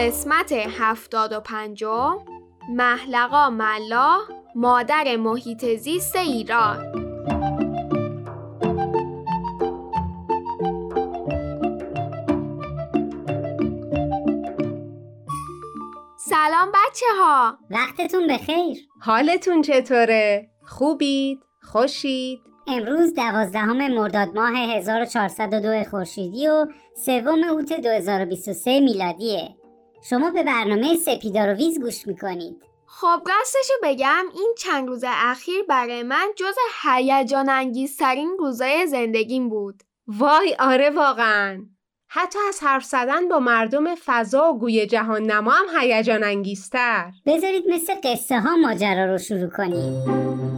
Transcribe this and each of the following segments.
قسمت هفتاد و پنجم محلقا ملا مادر محیط زیست ایران سلام بچه ها وقتتون بخیر حالتون چطوره؟ خوبید؟ خوشید؟ امروز دوازدهم مرداد ماه 1402 خورشیدی و سوم اوت 2023 میلادیه شما به برنامه سپیدار و ویز گوش می‌کنید. خب راستشو بگم این چند روز اخیر برای من جز هیجان انگیزترین روزای زندگیم بود. وای آره واقعا. حتی از حرف زدن با مردم فضا و گوی جهان نما هم هیجان انگیزتر بذارید مثل قصه ها ماجرا رو شروع کنیم.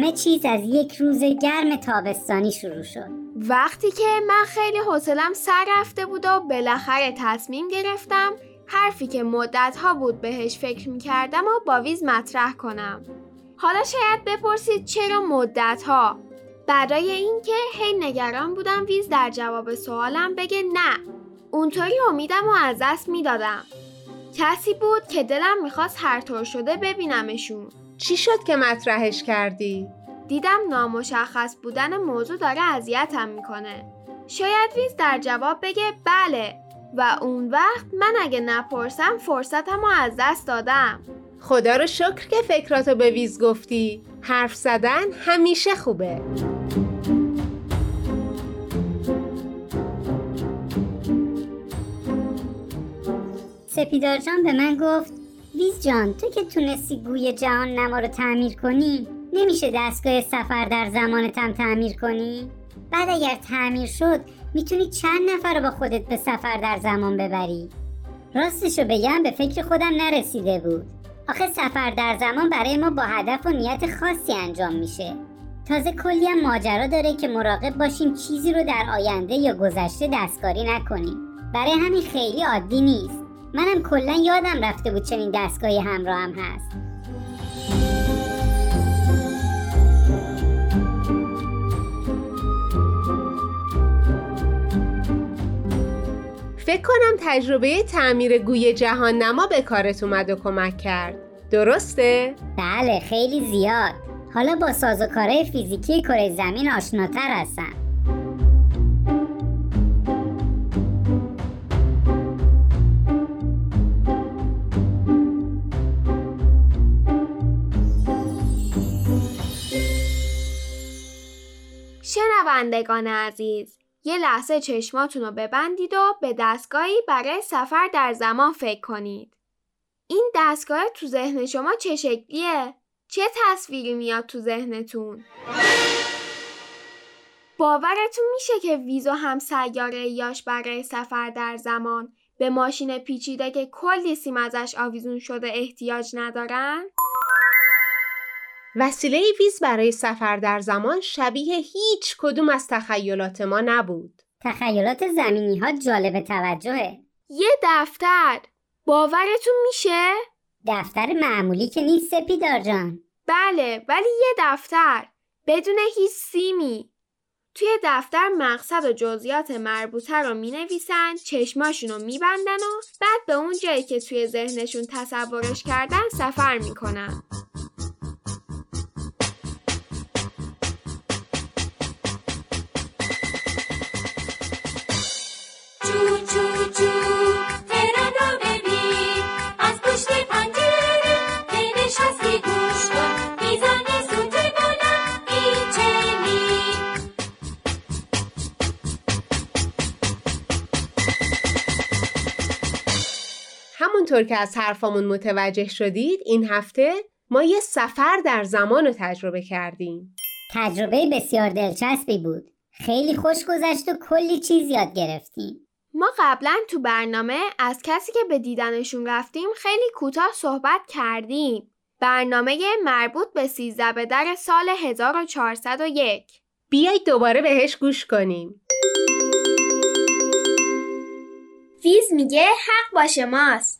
همه چیز از یک روز گرم تابستانی شروع شد. وقتی که من خیلی حوصلم سر رفته بود و بالاخره تصمیم گرفتم حرفی که مدت ها بود بهش فکر می‌کردم و با ویز مطرح کنم. حالا شاید بپرسید چرا مدت ها برای اینکه هی نگران بودم ویز در جواب سوالم بگه نه. اونطوری امیدم و از دست می‌دادم. کسی بود که دلم می‌خواست هر طور شده ببینمشون. چی شد که مطرحش کردی؟ دیدم نامشخص بودن موضوع داره اذیتم می‌کنه. شاید ویز در جواب بگه بله. و اون وقت من اگه نپرسم فرصتم رو از دست دادم. خدا رو شکر که فکراتو به ویز گفتی. حرف زدن همیشه خوبه. سپیدار جان به من گفت ویز جان تو که تونستی گوی جهان نما رو تعمیر کنی نمیشه دستگاه سفر در زمانتم تعمیر کنی؟ بعد اگر تعمیر شد می‌تونی چند نفر رو با خودت به سفر در زمان ببری؟ راستشو بگم به فکر خودم نرسیده بود. آخه سفر در زمان برای ما با هدف و نیت خاصی انجام میشه. تازه کلی هم ماجرا داره که مراقب باشیم چیزی رو در آینده یا گذشته دستکاری نکنیم. برای همین خیلی عادی نیست. منم کلا یادم رفته بود چنین دستگاهی همراه هم هست. فکر کنم تجربه تعمیر گوی جهان نما به کارت اومد و کمک کرد. درسته؟ بله خیلی زیاد. حالا با سازوکارهای فیزیکی کره زمین آشناتر هستم. شنوندگان عزیز یه لحظه چشماتون رو ببندید و به دستگاهی برای سفر در زمان فکر کنید. این دستگاه تو ذهن شما چه شکلیه؟ چه تصویری میاد تو ذهنتون؟ باورتون میشه که ویزا هم سیاره یاش برای سفر در زمان به ماشین پیچیده که کلی سیم ازش آویزون شده احتیاج ندارن؟ وسیله ویز برای سفر در زمان شبیه هیچ کدوم از تخیلات ما نبود. تخیلات زمینی ها جالب توجهه. یه دفتر. باورتون میشه؟ دفتر معمولی که نیست سپیدار جان. بله ولی یه دفتر. بدون هیچ سیمی. توی دفتر مقصد و جزئیات مربوطه رو می نویسن چشماشون رو می بندن و بعد به اون جایی که توی ذهنشون تصورش کردن سفر می‌کنن. جو همونطور که از حرفامون متوجه شدید این هفته ما یه سفر در زمان رو تجربه کردیم. تجربه بسیار دلچسبی بود خیلی خوش گذشت و کلی چیز یاد گرفتیم ما قبلا تو برنامه از کسی که به دیدنشون رفتیم خیلی کوتاه صحبت کردیم. برنامه مربوط به 13 به در سال 1401. بیایید دوباره بهش گوش کنیم. ویز میگه حق با شماست.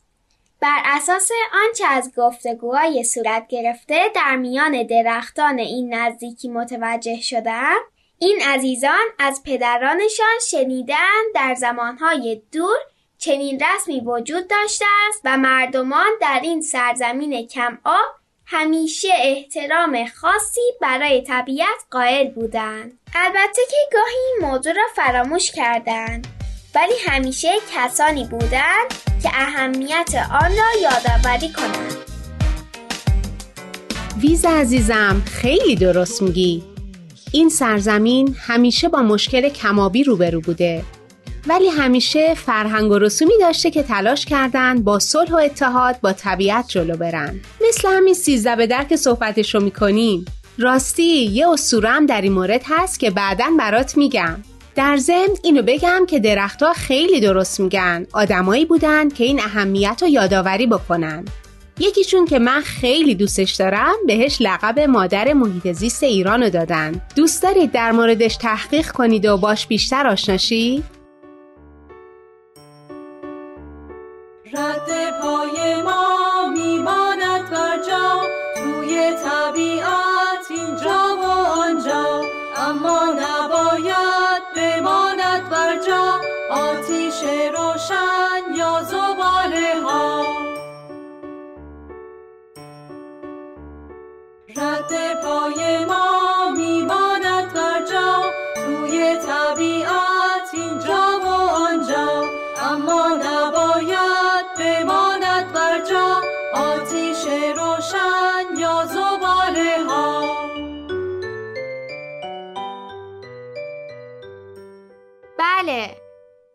بر اساس آنچه از گفتگوهای صورت گرفته در میان درختان این نزدیکی متوجه شدم این عزیزان از پدرانشان شنیدن در زمانهای دور چنین رسمی وجود داشته است و مردمان در این سرزمین کم آب همیشه احترام خاصی برای طبیعت قائل بودند. البته که گاهی این موضوع را فراموش کردند ولی همیشه کسانی بودند که اهمیت آن را یادآوری کنند. ویز عزیزم خیلی درست میگی. این سرزمین همیشه با مشکل کمابی روبرو بوده ولی همیشه فرهنگ و رسومی داشته که تلاش کردن با صلح و اتحاد با طبیعت جلو برن مثل همین سیزده به در که رو می‌کنیم راستی یه اسطوره هم در این مورد هست که بعدا برات میگم در ضمن اینو بگم که درختها خیلی درست میگن. آدمایی بودن که این اهمیت رو یادآوری بکنن. یکیشون که من خیلی دوستش دارم بهش لقب مادر محیط زیست ایرانو دادن. دوست دارید در موردش تحقیق کنید و باش بیشتر آشناشی؟ رد پای پای ما میماند بر جا. توی طبیعت اینجا و آنجا. اما نباید بماند بر جا. آتیش روشن یا زباله ها. بله.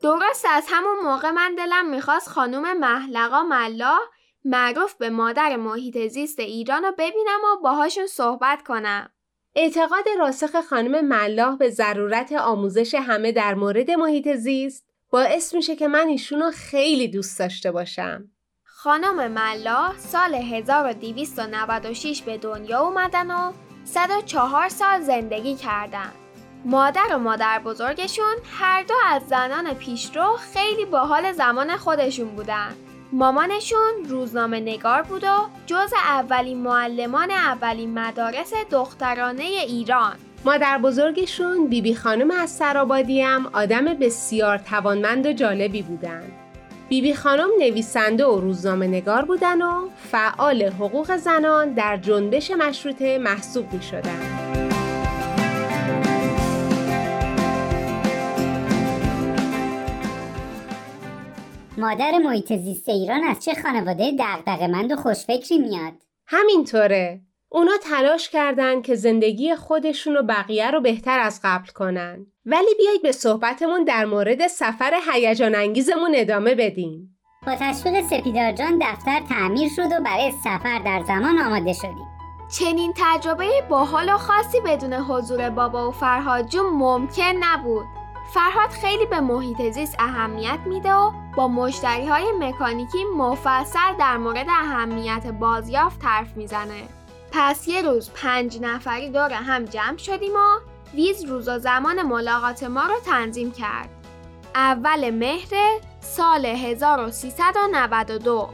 درست از همون موقع من دلم می‌خواست خانوم محلقا ملا معروف به مادر محیط زیست ایران رو ببینم و باهاشون صحبت کنم. اعتقاد راسخ خانم ملاح به ضرورت آموزش همه در مورد محیط زیست باعث میشه که من ایشونو خیلی دوست داشته باشم. خانم ملاح سال 1296 به دنیا اومدن و 104 سال زندگی کردن. مادر و مادر بزرگشون هر دو از زنان پیشرو خیلی باحال زمان خودشون بودن. مامانشون روزنامه نگار بود و جز اولین معلمان اولین مدارس دخترانه ایران مادر بزرگشون بیبی خانم از سرابادی هم آدم بسیار توانمند و جالبی بودن. بیبی خانم نویسنده و روزنامه نگار بودن و فعال حقوق زنان در جنبش مشروطه محسوب می شدن. مادر محیط زیست ایران از چه خانواده دغدغه‌مند و خوشفکری میاد همینطوره. اونا تلاش کردند که زندگی خودشون و بقیه رو بهتر از قبل کنن. ولی بیایید به صحبتمون در مورد سفر هیجان انگیزمون ادامه بدیم. با تشویق سپیدار جان دفتر تعمیر شد و برای سفر در زمان آماده شدیم چنین تجربه باحال و خاصی بدون حضور بابا و فرهاد جون ممکن نبود فرهاد خیلی به محیط زیست اهمیت میده و با مشتری های مکانیکی مفصل در مورد اهمیت بازیافت حرف می‌زنه. پس یه روز پنج نفری دور هم جمع شدیم و ویز روز و زمان ملاقات ما رو تنظیم کرد. اول مهر سال 1392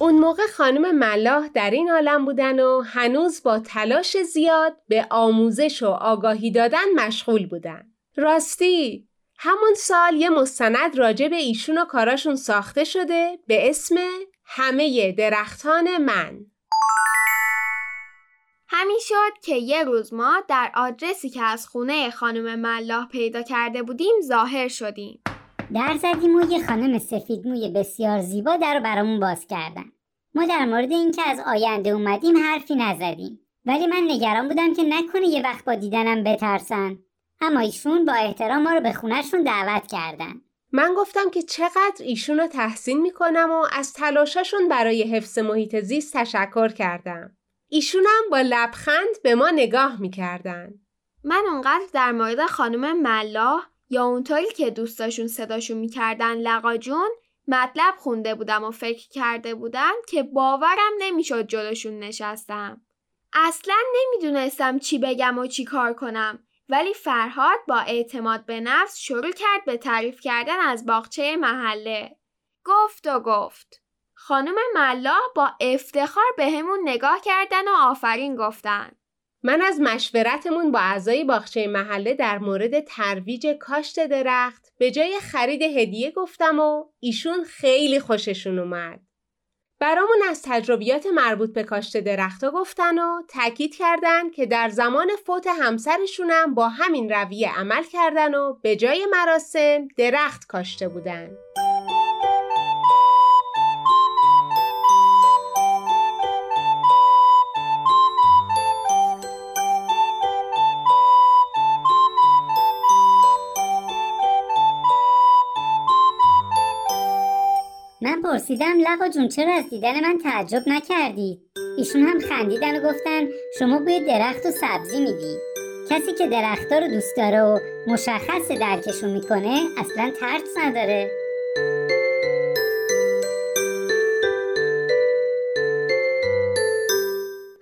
اون موقع خانم ملاح در این عالم بودن و هنوز با تلاش زیاد به آموزش و آگاهی دادن مشغول بودن. راستی همون سال یه مستند راجع به ایشون و کاراشون ساخته شده به اسم همه درختان من. همین شد که یه روز ما در آدرسی که از خونه خانم ملاح پیدا کرده بودیم ظاهر شدیم. در زدیم و یه خانم سفید موی بسیار زیبا در رو برامون باز کردن ما در مورد اینکه از آینده اومدیم حرفی نزدیم ولی من نگران بودم که نکنه یه وقت با دیدنم بترسن اما ایشون با احترام ما رو به خونهشون دعوت کردن من گفتم که چقدر ایشون رو تحسین می‌کنم و از تلاشاشون برای حفظ محیط زیست تشکر کردم. ایشونم با لبخند به ما نگاه می‌کردن. من اونقدر در مورد خانم ملاح یا اونطوری که دوستاشون صداشون می‌کردن لقاجون مطلب خونده بودم و فکر کرده بودم که باورم نمی‌شد جلوشون نشستم. اصلا نمی‌دونستم چی بگم و چی کار کنم ولی فرهاد با اعتماد به نفس شروع کرد به تعریف کردن از باغچه محله. گفت و گفت. خانم ملاح با افتخار به همون نگاه کردن و آفرین گفتن. من از مشورتمون با اعضای باغچه محله در مورد ترویج کاشت درخت به جای خرید هدیه گفتم و ایشون خیلی خوششون اومد. برامون از تجربیات مربوط به کاشت درختها گفتن و تاکید کردن که در زمان فوت همسرشونم با همین رویه عمل کردن و به جای مراسم درخت کاشته بودن. پرسیدم لقا جون چرا از دیدن من تعجب نکردید ایشون هم خندیدن و گفتن شما بوی درخت و سبزی میدی. کسی که درختها رو دوست داره و مشخص درکشون می‌کنه اصلا ترس نداره.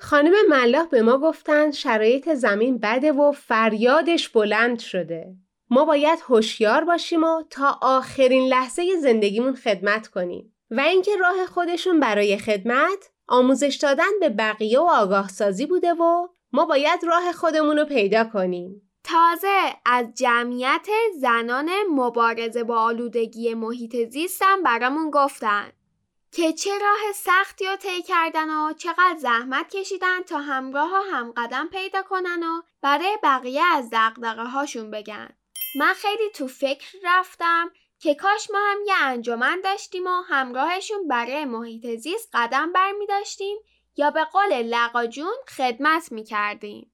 خانم ملاح به ما گفتن شرایط زمین بده و فریادش بلند شده. ما باید هوشیار باشیم و تا آخرین لحظه زندگیمون خدمت کنیم. و اینکه راه خودشون برای خدمت آموزش دادن به بقیه و آگاه سازی بوده و ما باید راه خودمون رو پیدا کنیم. تازه از جمعیت زنان مبارزه با آلودگی محیط زیستم برامون گفتن که چه راه سختی رو طی کردن و چقدر زحمت کشیدن تا همراه و همقدم پیدا کنن و برای بقیه از دقدقه هاشون بگن. من خیلی تو فکر رفتم که کاش ما هم یه انجمن داشتیم و همراهشون برای محیط زیست قدم بر می داشتیم یا به قول لقاجون خدمت می کردیم.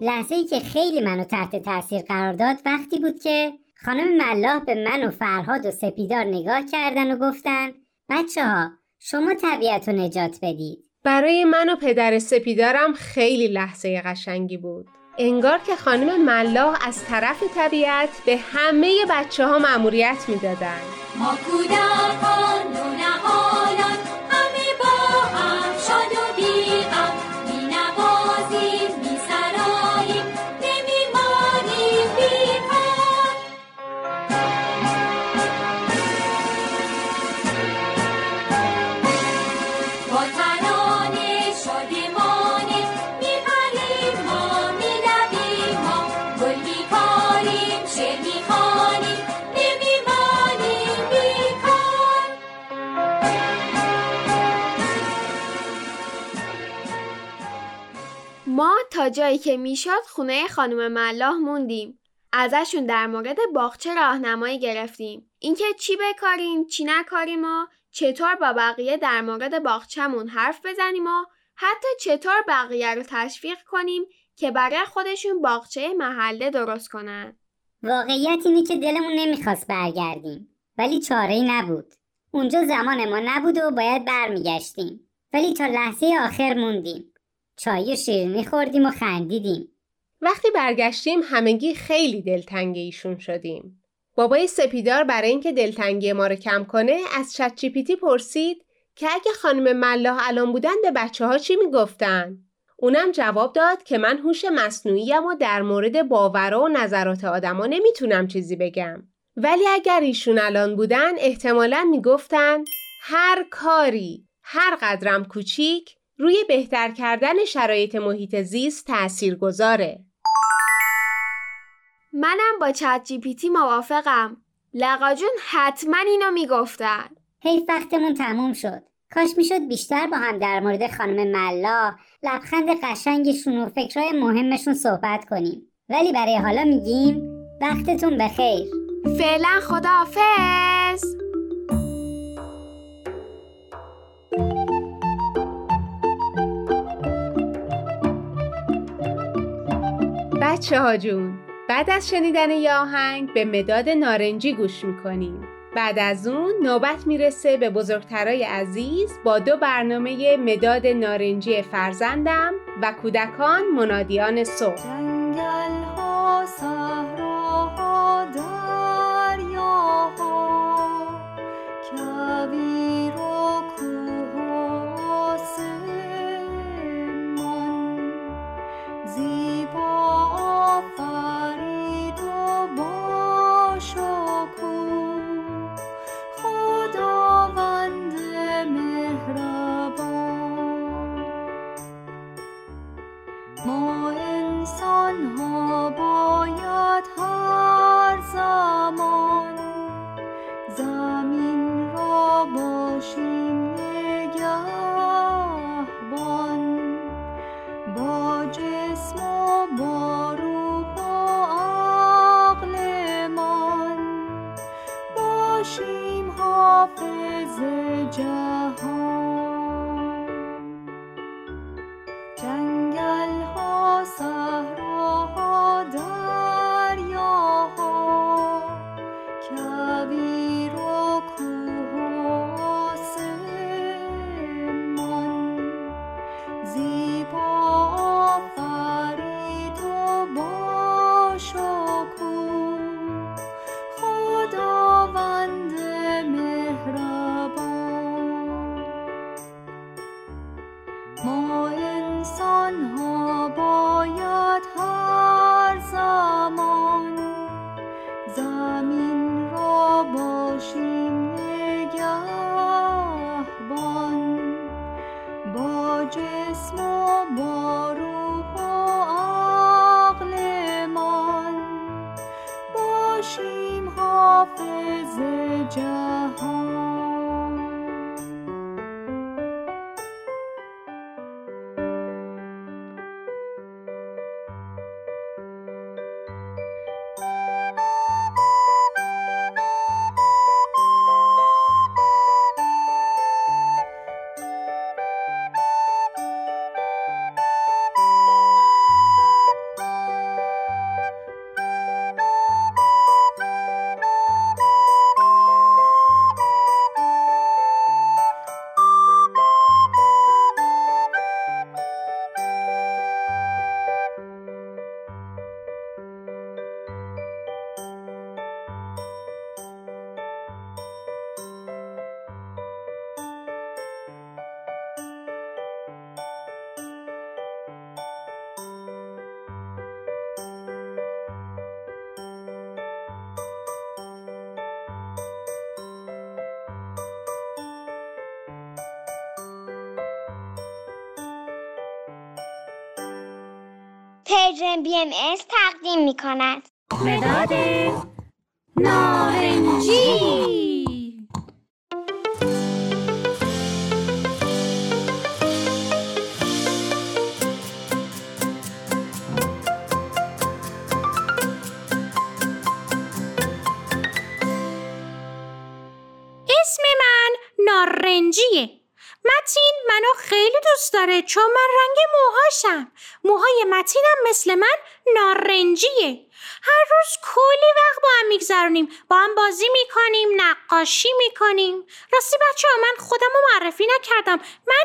لحظه ای که خیلی منو تحت تاثیر قرار داد وقتی بود که خانم ملاح به من و فرهاد و سپیدار نگاه کردن و گفتن بچه ها شما طبیعت رو نجات بدید برای من و پدر سپیدارم خیلی لحظه قشنگی بود. انگار که خانم ملاح از طرف طبیعت به همه بچه ها مأموریت می‌دادن. جایی که می‌شد خونه خانم ملاح موندیم. ازشون در مورد باغچه راهنمایی گرفتیم. اینکه چی بکاریم، چی نکاریم و چطور با بقیه در مورد باغچمون حرف بزنیم و حتی چطور بقیه رو تشویق کنیم که برای خودشون باغچه محله درست کنن. واقعیت اینه که دلمون نمی‌خواست برگردیم ولی چاره ای نبود اونجا زمان ما نبود و باید برمیگشتیم ولی تا لحظه آخر موندیم چای و شیرینی خوردیم و خندیدیم وقتی برگشتیم همگی خیلی دلتنگ ایشون شدیم. بابای سپیدار برای اینکه دلتنگی ما رو کم کنه از چت پرسید که اگه خانم ملاح الان بودن به بچه ها چی می‌گفتن؟ اونم جواب داد که من هوش مصنوعیم و در مورد باورا و نظرات آدما نمی‌تونم چیزی بگم. ولی اگر ایشون الان بودن احتمالا می‌گفتن هر کاری هر قدرم کوچیک روی بهتر کردن شرایط محیط زیست تأثیر گذاره. منم با چت جی پی تی موافقم. لقاجون حتما اینو می‌گفتن. حیف وقتمون تموم شد کاش می‌شد بیشتر با هم در مورد خانم ملا لبخند قشنگشون و فکرهای مهمشون صحبت کنیم ولی برای حالا میگیم وقتتون بخیر فعلا خداحافظ. بچه ها جون بعد از شنیدن یه آهنگ به مداد نارنجی گوش می‌کنیم. بعد از اون نوبت می‌رسه به بزرگترای عزیز با دو برنامه مداد نارنجی فرزندم و کودکان منادیان صبح و 뻔뻔. حافظ جهان کند. مداد نارنجی. اسم من نارنجیه. متین منو خیلی دوست داره چون من رنگ موهاشم. موهای متینم مثل من نارنجیه. هر روز کلی وقت با هم میگذرونیم با هم بازی می‌کنیم نقاشی می‌کنیم. راستی بچه ها من خودم رو معرفی نکردم. من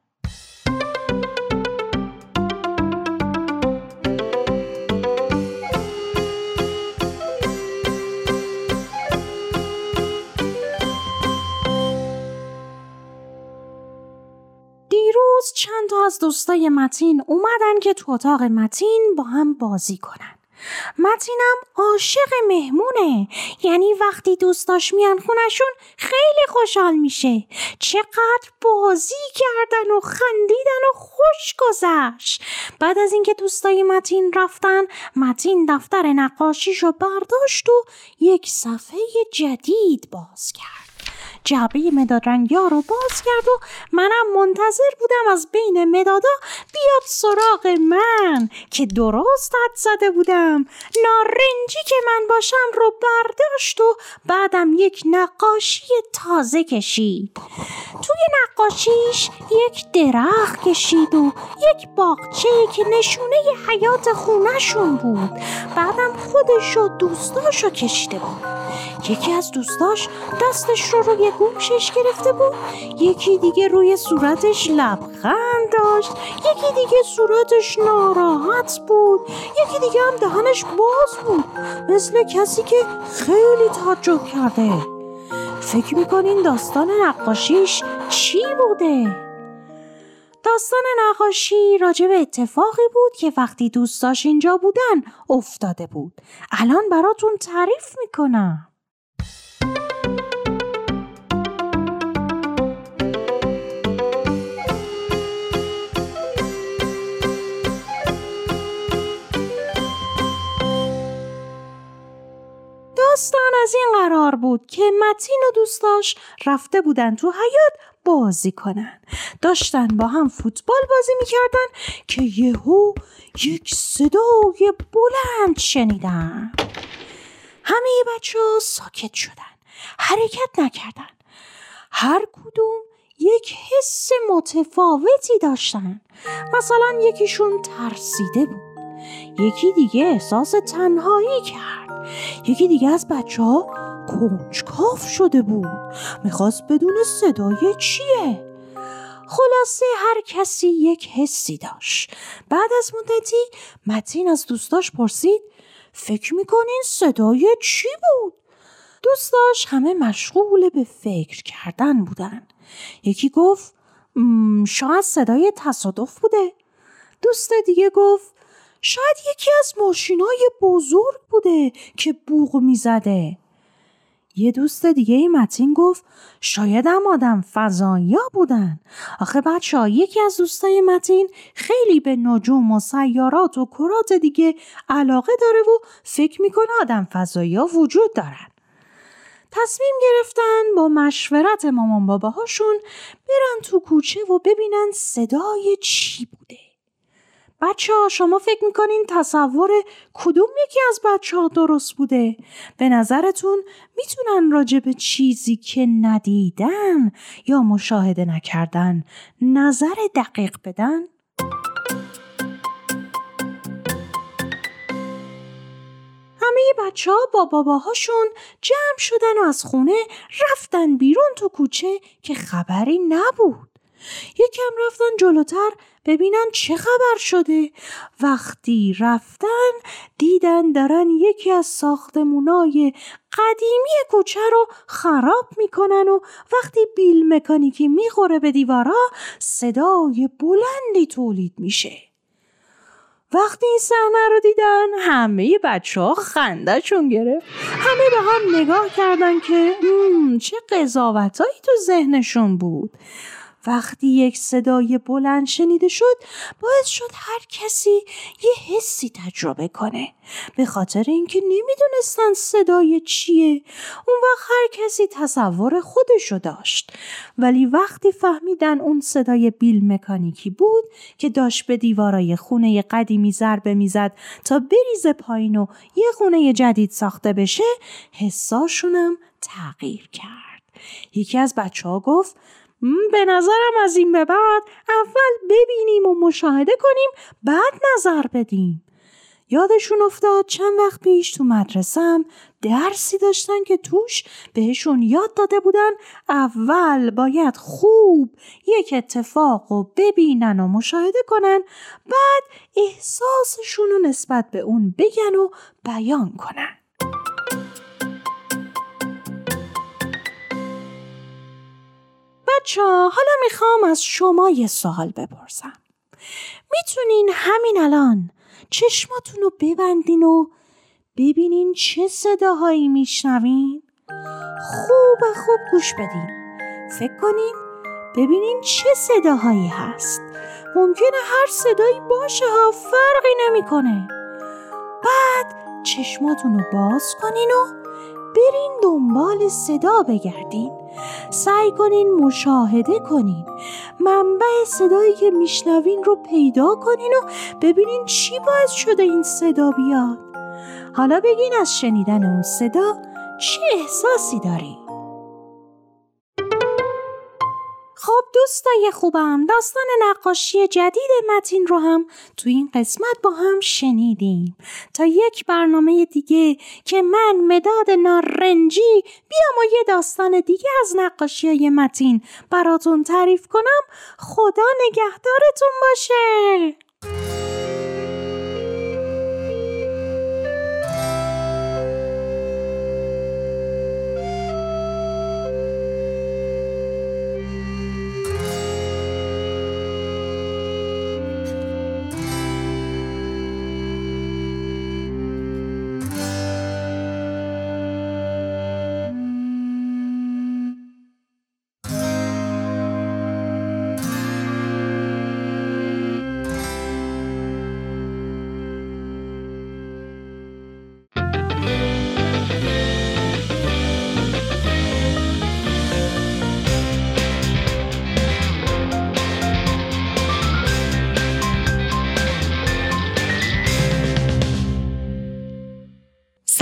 دیروز چند تا از دوستای متین اومدن که تو اتاق متین با هم بازی کنن. متینم عاشق مهمونه. یعنی وقتی دوستاش میان خونشون خیلی خوشحال میشه. چقدر بازی کردن و خندیدن و خوش گذشت. بعد از اینکه دوستای متین رفتن متین دفتر نقاشیشو برداشت و یک صفحه جدید باز کرد. جعبه مداد رنگیا رو باز کرد و منم منتظر بودم از بین مدادا بیاد سراغ من که درست حد زده بودم. نارنجی که من باشم رو برداشت و بعدم یک نقاشی تازه کشید. توی نقاشیش یک درخت کشید و یک باغچه که نشونه حیات خونشون بود. بعدم خودش و دوستاشو کشیده بود. یکی از دوستاش دستش رو روی گوشش گرفته بود. یکی دیگه روی صورتش لبخند داشت. یکی دیگه صورتش ناراحت بود. یکی دیگه هم دهنش باز بود. مثل کسی که خیلی تعجب کرده. فکر می‌کنین داستان نقاشیش چی بوده؟ داستان نقاشی راجع به اتفاقی بود که وقتی دوستاش اینجا بودن افتاده بود. الان براتون تعریف می‌کنم. داستان از این قرار بود که متین و دوستاش رفته بودن تو حیات بازی کنن. داشتن با هم فوتبال بازی می‌کردن که یهو یک صدای بلند شنیدن. همه بچه ها ساکت شدن حرکت نکردن. هر کدوم یک حس متفاوتی داشتن. مثلا یکیشون ترسیده بود. یکی دیگه احساس تنهایی کرد. یکی دیگه از بچه ها کنجکاف شده بود. می‌خواست بدون صدای چیه. خلاصه هر کسی یک حسی داشت. بعد از مدتی متین از دوستاش پرسید فکر می‌کنین صدای چی بود؟ دوستاش همه مشغول به فکر کردن بودن. یکی گفت "م، شاید صدای تصادف بوده. دوست دیگه گفت شاید یکی از ماشینای بزرگ بوده که بوغ می‌زده. یه دوست دیگه ای متین گفت شاید هم آدم فضایی بودن. آخه بچه ها یکی از دوستای متین خیلی به نجوم و سیارات و کرات دیگه علاقه داره و فکر می‌کنه آدم فضایی وجود دارن. تصمیم گرفتن با مشورت مامان باباهاشون برن تو کوچه و ببینن صدای چی بوده. بچه ها شما فکر می‌کنین تصور کدوم یکی از بچه ها درست بوده؟ به نظرتون می‌تونن راجع به چیزی که ندیدن یا مشاهده نکردن نظر دقیق بدن؟ همه بچه ها با باباهاشون جمع شدن و از خونه رفتن بیرون تو کوچه که خبری نبود. یکم رفتن جلوتر ببینن چه خبر شده. وقتی رفتن دیدن دارن یکی از ساختمونای قدیمی کوچه رو خراب می‌کنن و وقتی بیل مکانیکی می‌خوره به دیوارا صدای بلندی تولید میشه. وقتی این صحنه رو دیدن همه بچه ها خندهشون گرفت. همه به هم نگاه کردن که "مم، چه قضاوتایی تو ذهنشون بود؟ وقتی یک صدای بلند شنیده شد باعث شد هر کسی یه حسی تجربه کنه. به خاطر اینکه نمی‌دونستن صدای چیه اون وقت هر کسی تصور خودشو داشت. ولی وقتی فهمیدن اون صدای بیل مکانیکی بود که داشت به دیوارای خونه قدیمی ضربه می‌زد تا بریزه پایین و یه خونه جدید ساخته بشه حساشونم تغییر کرد. یکی از بچه ها گفت "م، به نظرم از این به بعد اول ببینیم و مشاهده کنیم بعد نظر بدیم. یادشون افتاد چند وقت پیش تو مدرسم درسی داشتن که توش بهشون یاد داده بودن اول باید خوب یک اتفاق رو ببینن و مشاهده کنن بعد احساسشون رو نسبت به اون بگن و بیان کنن. بچه حالا می‌خوام از شما یه سوال بپرسم. می‌تونین همین الان چشماتون رو ببندین و ببینین چه صداهایی میشنوین؟ خوب خوب گوش بدین. فکر کنین ببینین چه صداهایی هست. ممکنه هر صدایی باشه ها فرقی نمی‌کنه. بعد چشماتون رو باز کنین و برین دنبال صدا بگردین. سعی کنین مشاهده کنین. منبع صدایی که میشنوین رو پیدا کنین و ببینین چی باعث شده این صدا بیاد. حالا بگین از شنیدن اون صدا چه احساسی داری؟ خب دوستای خوبم داستان نقاشی جدید متین رو هم تو این قسمت با هم شنیدیم. تا یک برنامه دیگه که من مداد نارنجی بیام و یه داستان دیگه از نقاشی های متین براتون تعریف کنم. خدا نگهدارتون باشه!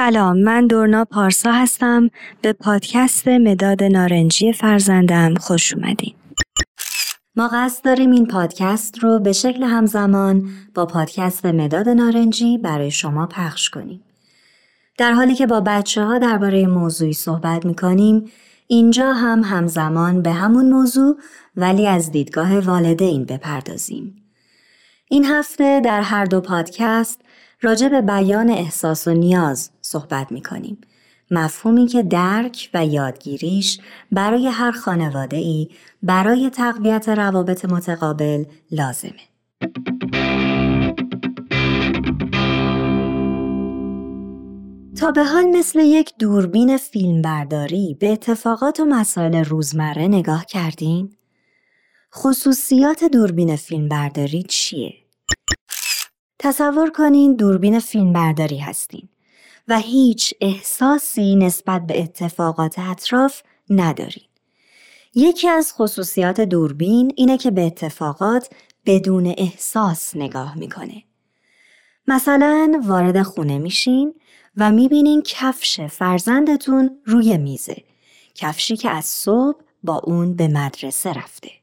سلام من دورنا پارسا هستم. به پادکست مداد نارنجی فرزندم خوش اومدین. ما قصد داریم این پادکست رو به شکل همزمان با پادکست مداد نارنجی برای شما پخش کنیم. در حالی که با بچه ها درباره موضوعی صحبت می کنیم اینجا هم همزمان به همون موضوع ولی از دیدگاه والدین بپردازیم. این هفته در هر دو پادکست راجع به بیان احساس و نیاز صحبت می کنیم. مفهومی که درک و یادگیریش برای هر خانواده ای برای تقویت روابط متقابل لازمه. تا به حال مثل یک دوربین فیلمبرداری به اتفاقات و مسائل روزمره نگاه کردین؟ خصوصیات دوربین فیلمبرداری چیه؟ تصور کنین دوربین فیلمبرداری هستین و هیچ احساسی نسبت به اتفاقات اطراف ندارین. یکی از خصوصیات دوربین اینه که به اتفاقات بدون احساس نگاه می‌کنه. مثلا وارد خونه میشین و می‌بینین کفش فرزندتون روی میزه. کفشی که از صبح با اون به مدرسه رفته.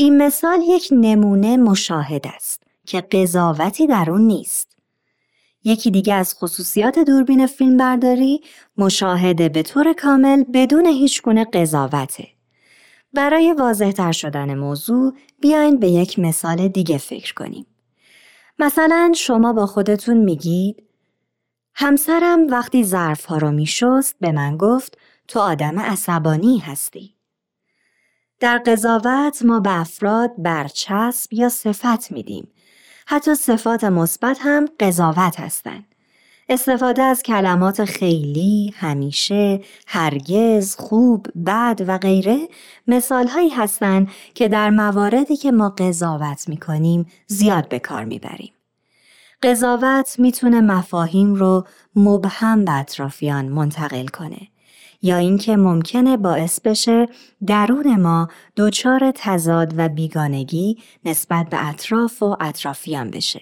این مثال یک نمونه مشاهد است که قضاوتی در اون نیست. یکی دیگه از خصوصیات دوربین فیلمبرداری مشاهده به طور کامل بدون هیچ گونه قضاوته. برای واضح شدن موضوع بیاین به یک مثال دیگه فکر کنیم. مثلا شما با خودتون میگید همسرم وقتی ظرف ها رو میشست به من گفت تو آدم عصبانی هستی. در قضاوت ما به افراد برچسب یا صفت میدیم. حتی صفات مثبت هم قضاوت هستند. استفاده از کلمات خیلی، همیشه، هرگز، خوب، بد و غیره مثال هایی هستند که در مواردی که ما قضاوت می کنیم زیاد به کار می بریم. قضاوت می‌تونه مفاهیم رو مبهم به اطرافیان منتقل کنه یا اینکه ممکنه باعث بشه درون ما دچار تضاد و بیگانگی نسبت به اطراف و اطرافیان بشه.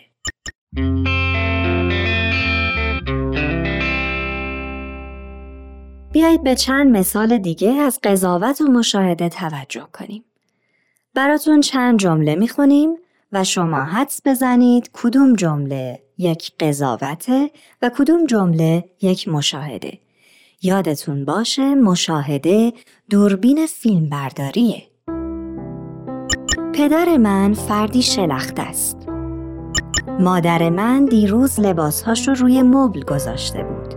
بیایید به چند مثال دیگه از قضاوت و مشاهده توجه کنیم. براتون چند جمله می‌خونیم و شما حدس بزنید کدوم جمله یک قضاوته و کدوم جمله یک مشاهده. یادتون باشه مشاهده دوربین فیلم برداریه. پدر من فردی شلخت است. مادر من دیروز لباسهاش رو روی مبل گذاشته بود.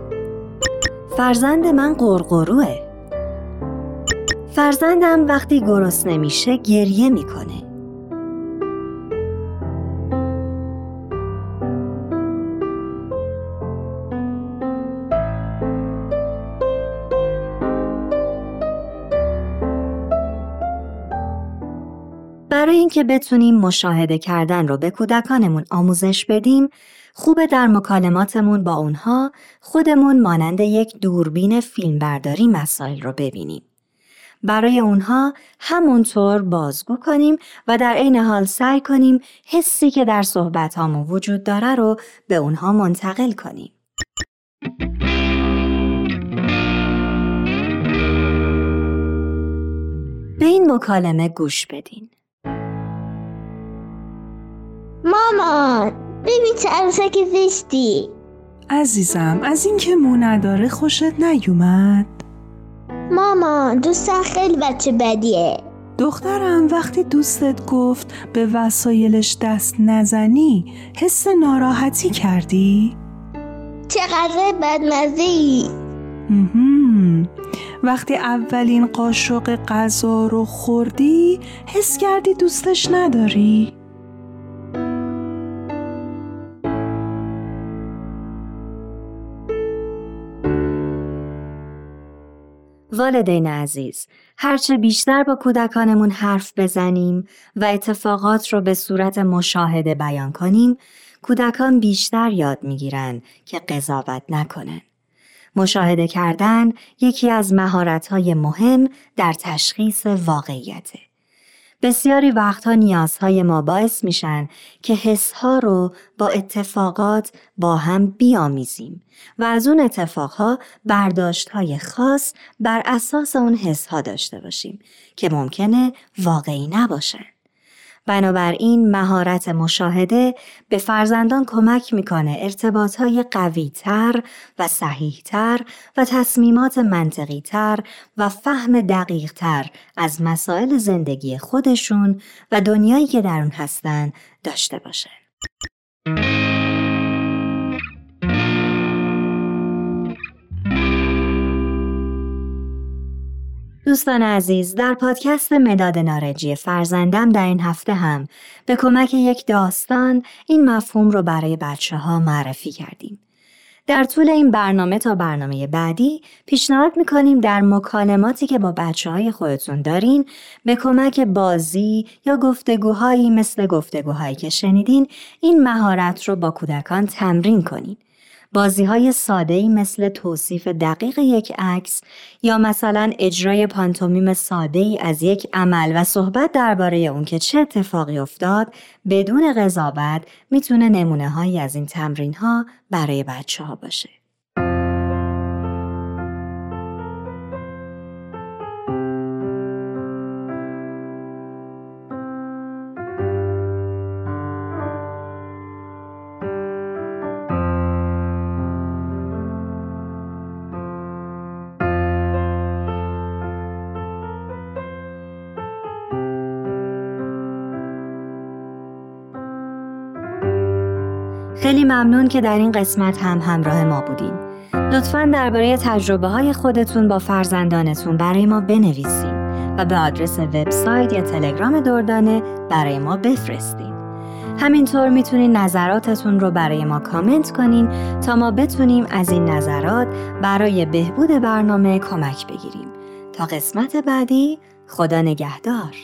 فرزند من قرقروه. فرزندم وقتی گرسنه میشه گریه می‌کنه. برای اینکه بتونیم مشاهده کردن رو به کودکانمون آموزش بدیم، خوبه در مکالماتمون با اونها خودمون مانند یک دوربین فیلمبرداری مسائل رو ببینیم. برای اونها همونطور بازگو کنیم و در عین حال سعی کنیم حسی که در صحبت وجود داره رو به اونها منتقل کنیم. به این مکالمه گوش بدین. مامان ببین چه عروسک زشتی عزیزم از اینکه مو نداره خوشت نیومد مامان دوستم خیلی بچه بدیه دخترم وقتی دوستت گفت به وسایلش دست نزنی حس ناراحتی کردی؟ چقدر بدمزه ای. وقتی اولین قاشق غذا رو خوردی حس کردی دوستش نداری؟ والدین عزیز، هرچه بیشتر با کودکانمون حرف بزنیم و اتفاقات رو به صورت مشاهده بیان کنیم، کودکان بیشتر یاد می‌گیرن که قضاوت نکنن. مشاهده کردن یکی از مهارت‌های مهم در تشخیص واقعیته. بسیاری وقتها نیازهای ما باعث میشن که حسها رو با اتفاقات با هم بیامیزیم و از اون اتفاقها برداشتهای خاص بر اساس اون حسها داشته باشیم که ممکنه واقعی نباشن. بنابراین مهارت مشاهده به فرزندان کمک می‌کنه ارتباطهای قویتر و صحیحتر و تصمیمات منطقیتر و فهم دقیقتر از مسائل زندگی خودشون و دنیایی که در اون هستن داشته باشه. دوستان عزیز در پادکست مداد نارنجی فرزندم در این هفته هم به کمک یک داستان این مفهوم رو برای بچه ها معرفی کردیم. در طول این برنامه تا برنامه بعدی پیشنهاد می‌کنیم در مکالماتی که با بچه های خودتون دارین به کمک بازی یا گفتگوهایی مثل گفتگوهایی که شنیدین این مهارت رو با کودکان تمرین کنین. بازی های ساده مثل توصیف دقیق یک عکس یا مثلا اجرای پانتومیم ساده ای از یک عمل و صحبت درباره اون که چه اتفاقی افتاد بدون قضاوت می‌تونه نمونه هایی از این تمرین ها برای بچه ها باشه. ممنون که در این قسمت هم همراه ما بودین. لطفا درباره تجربه های خودتون با فرزندانتون برای ما بنویسین و به آدرس وبسایت یا تلگرام دردانه برای ما بفرستین. همینطور می‌تونین نظراتتون رو برای ما کامنت کنین تا ما بتونیم از این نظرات برای بهبود برنامه کمک بگیریم. تا قسمت بعدی خدا نگهدار.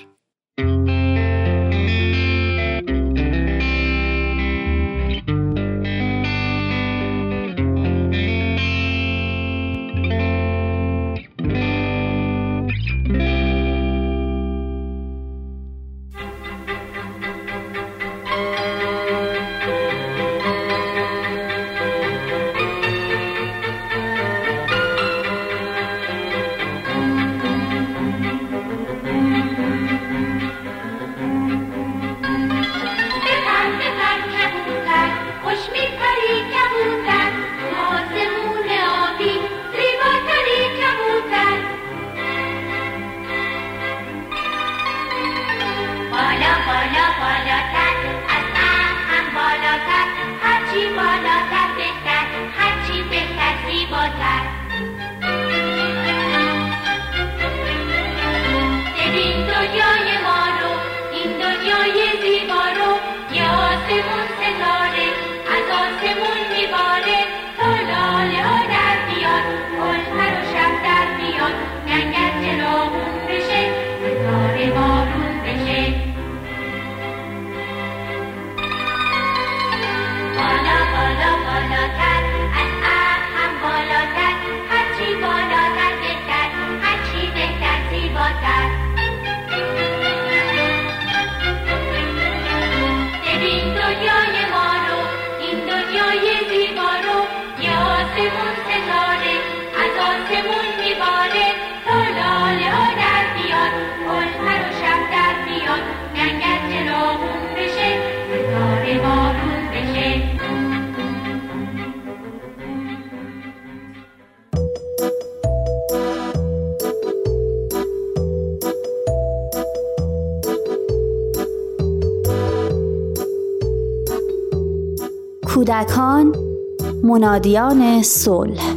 منادیان صلح.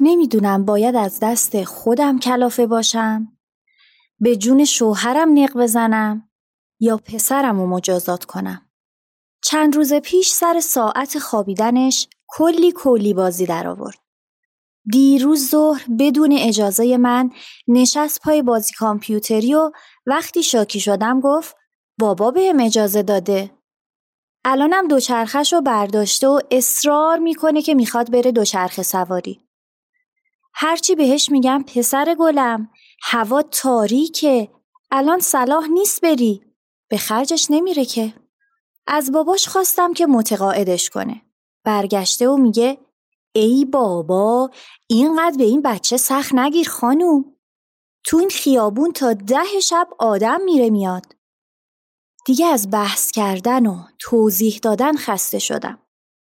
نمی‌دونم باید از دست خودم کلافه باشم. به جون شوهرم نق بزنم یا پسرم رو مجازات کنم. چند روز پیش سر ساعت خوابیدنش کلی کلی بازی در آورد دیروز ظهر بدون اجازه من نشست پای بازی کامپیوتری و وقتی شاکی شدم گفت بابا بهم اجازه داده. الانم دوچرخش رو برداشته و اصرار می‌کنه که می‌خواد بره دوچرخه سواری. هرچی بهش میگم پسر گلم. هوا تاریکه. الان صلاح نیست بری. به خرجش نمیره که. از باباش خواستم که متقاعدش کنه. برگشته و میگه ای بابا اینقدر به این بچه سخت نگیر خانوم. تو این خیابون تا ده شب آدم میره میاد. دیگه از بحث کردن و توضیح دادن خسته شدم.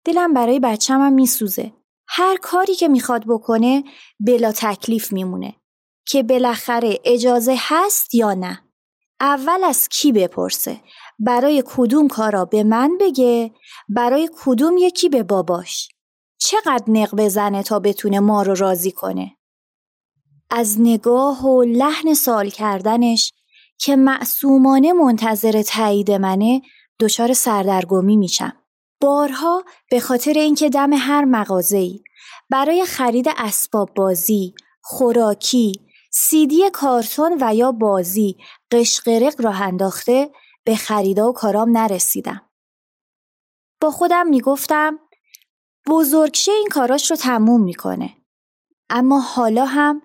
دلم برای بچم هم میسوزه. هر کاری که می‌خواد بکنه بلا تکلیف میمونه. که بالاخره اجازه هست یا نه. اول از کی بپرسه؟ برای کدوم کارا به من بگه؟ برای کدوم یکی به باباش؟ چقدر نق بزنه تا بتونه ما رو راضی کنه؟ از نگاه و لحن سال کردنش که معصومانه منتظر تایید منه دچار سردرگمی میشم. بارها به خاطر اینکه دم هر مغازه‌ای برای خرید اسباب بازی، خوراکی، سیدی کارتون و یا بازی قشقرق راه انداخته به خریدا و کارام نرسیدم. با خودم می‌گفتم بزرگشه این کاراش رو تموم می‌کنه. اما حالا هم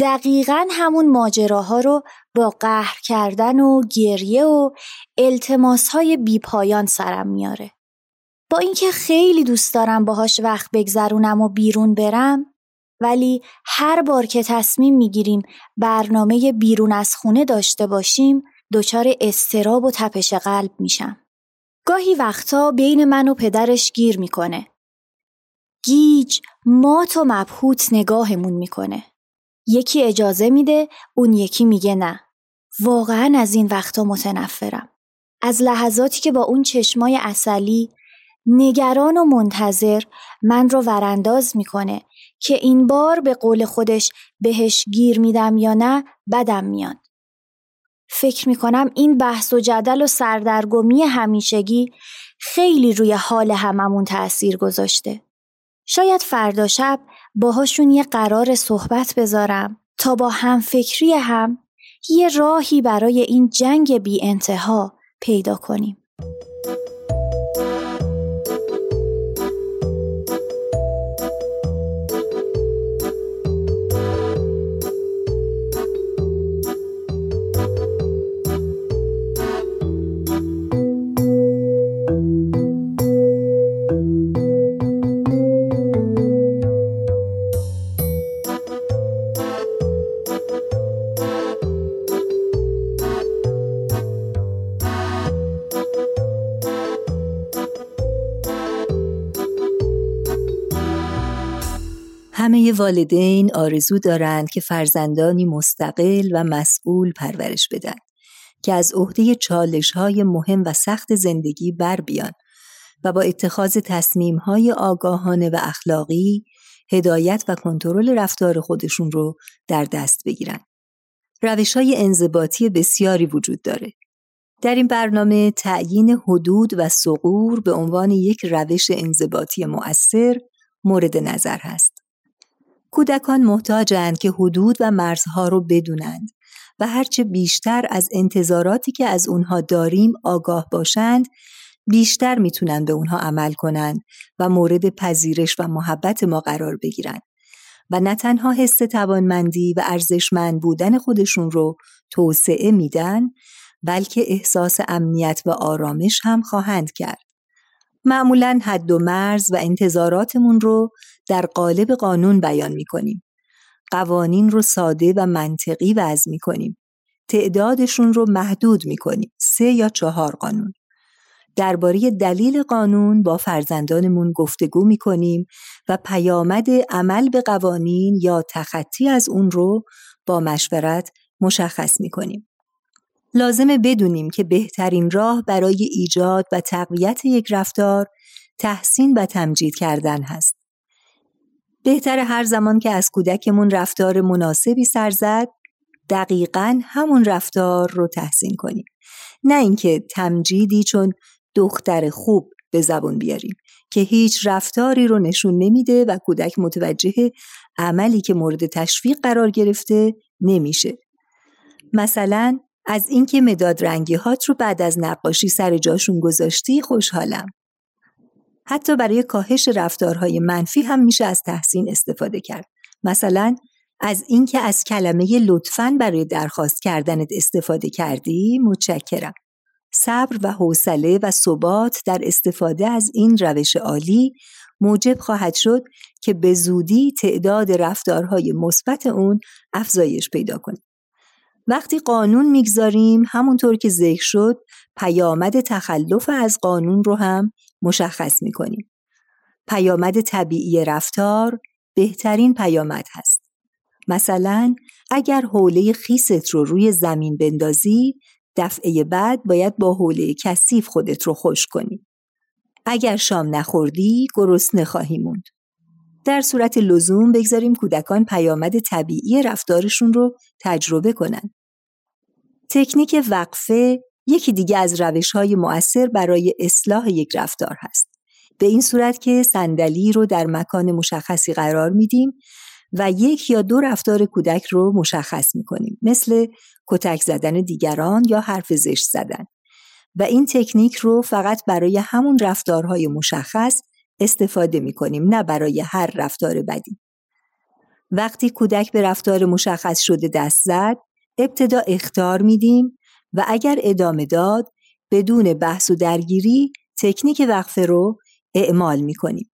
دقیقا همون ماجراها رو با قهر کردن و گریه و التماس های بیپایان سرم میاره. با اینکه خیلی دوست دارم باهاش وقت بگذرونم و بیرون برم ولی هر بار که تصمیم می‌گیریم برنامه بیرون از خونه داشته باشیم دچار استراب و تپش قلب میشم. گاهی وقتا بین من و پدرش گیر می‌کنه. گیج مات و مبهوت نگاهمون می‌کنه. یکی اجازه میده اون یکی میگه نه. واقعا از این وقتا متنفرم. از لحظاتی که با اون چشمای اصلی نگران و منتظر من رو ورانداز می‌کنه که این بار به قول خودش بهش گیر میدم یا نه بدم میاد. فکر می‌کنم این بحث و جدل و سردرگمی همیشگی خیلی روی حال هممون تأثیر گذاشته. شاید فردا شب باهاشون یه قرار صحبت بذارم تا با همفکری هم یه راهی برای این جنگ بی انتها پیدا کنیم. همه والدین آرزو دارند که فرزندانی مستقل و مسئول پرورش بدن که از عهده چالش های مهم و سخت زندگی بر بیان و با اتخاذ تصمیم های آگاهانه و اخلاقی هدایت و کنترل رفتار خودشون رو در دست بگیرن. روش های انضباطی بسیاری وجود داره. در این برنامه تعیین حدود و سقور به عنوان یک روش انضباطی مؤثر مورد نظر هست. کودکان محتاجند که حدود و مرزها رو بدونند و هرچه بیشتر از انتظاراتی که از اونها داریم آگاه باشند بیشتر می‌تونن به اونها عمل کنند و مورد پذیرش و محبت ما قرار بگیرند و نه تنها حس توانمندی و ارزشمند بودن خودشون رو توسعه میدن بلکه احساس امنیت و آرامش هم خواهند کرد. معمولا حد و مرز و انتظاراتمون رو در قالب قانون بیان می کنیم. قوانین رو ساده و منطقی وضع می کنیم. تعدادشون رو محدود می‌کنیم سه یا چهار قانون درباره دلیل قانون با فرزندانمون گفتگو می‌کنیم و پیامد عمل به قوانین یا تخطی از اون رو با مشورت مشخص می‌کنیم لازمه بدونیم که بهترین راه برای ایجاد و تقویت یک رفتار تحسین و تمجید کردن هست. بهتر هر زمان که از کودکمون رفتار مناسبی سر زد دقیقا همون رفتار رو تحسین کنیم. نه اینکه تمجیدی چون دختر خوب به زبون بیاریم که هیچ رفتاری رو نشون نمیده و کودک متوجه عملی که مورد تشویق قرار گرفته نمیشه. مثلا از اینکه مداد رنگی هات رو بعد از نقاشی سر جاشون گذاشتی خوشحالم. حتی برای کاهش رفتارهای منفی هم میشه از تحسین استفاده کرد. مثلا از اینکه از کلمه لطفاً برای درخواست کردنت استفاده کردی متشکرم. صبر و حوصله و ثبات در استفاده از این روش عالی موجب خواهد شد که به زودی تعداد رفتارهای مثبت اون افزایش پیدا کنه. وقتی قانون می‌گذاریم همونطور که ذکر شد پیامد تخلف از قانون رو هم مشخص می‌کنیم. پیامد طبیعی رفتار بهترین پیامد هست. مثلا اگر حوله خیست رو روی زمین بندازی دفعه بعد باید با حوله کثیف خودت رو خوش کنی. اگر شام نخوردی گرسنه خواهی موند. در صورت لزوم بگذاریم کودکان پیامد طبیعی رفتارشون رو تجربه کنند. تکنیک وقفه یکی دیگه از روش های مؤثر برای اصلاح یک رفتار هست. به این صورت که صندلی رو در مکان مشخصی قرار میدیم و یک یا دو رفتار کودک رو مشخص می‌کنیم مثل کتک زدن دیگران یا حرف زشت زدن و این تکنیک رو فقط برای همون رفتارهای مشخص استفاده می‌کنیم نه برای هر رفتار بدی. وقتی کودک به رفتار مشخص شده دست زد ابتدا اختار میدیم و اگر ادامه داد بدون بحث و درگیری تکنیک وقفه رو اعمال می‌کنیم.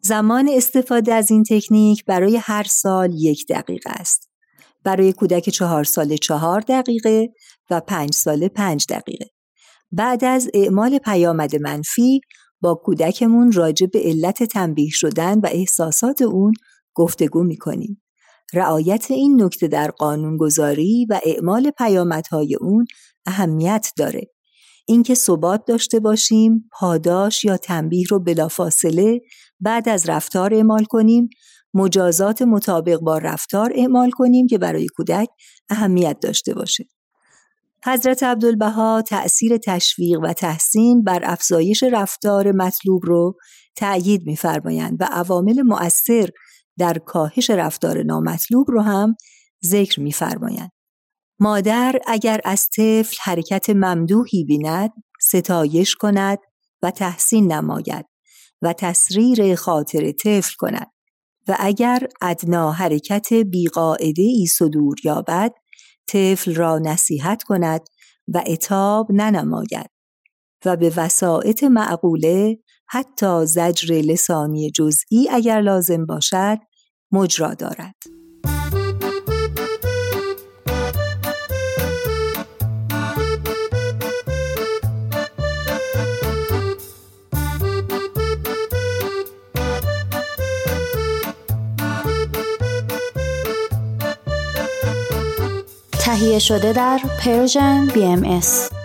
زمان استفاده از این تکنیک برای هر سال یک دقیقه است. برای کودک چهار سال چهار دقیقه و پنج سال پنج دقیقه. بعد از اعمال پیامد منفی با کودکمون راجع به علت تنبیه شدن و احساسات اون گفتگو می‌کنیم. رعایت این نکته در قانونگذاری و اعمال پیامدهای اون اهمیت داره. اینکه ثبات داشته باشیم، پاداش یا تنبیه رو بلافاصله بعد از رفتار اعمال کنیم، مجازات مطابق با رفتار اعمال کنیم که برای کودک اهمیت داشته باشه. حضرت عبدالبها تأثیر تشویق و تحسین بر افزایش رفتار مطلوب رو تأیید می‌فرمایند و عوامل مؤثر در کاهش رفتار نامطلوب رو هم ذکر می‌فرمایند. مادر اگر از طفل حرکت ممدوحی بیند ستایش کند و تحسین نماید و تسریر خاطر طفل کند و اگر ادنا حرکت بیقاعده ای صدور یابد طفل را نصیحت کند و اتاب ننماید و به وسائط معقوله حتی زجر لسانی جزئی اگر لازم باشد مجرا دارد. تهیه شده در پرژن BMS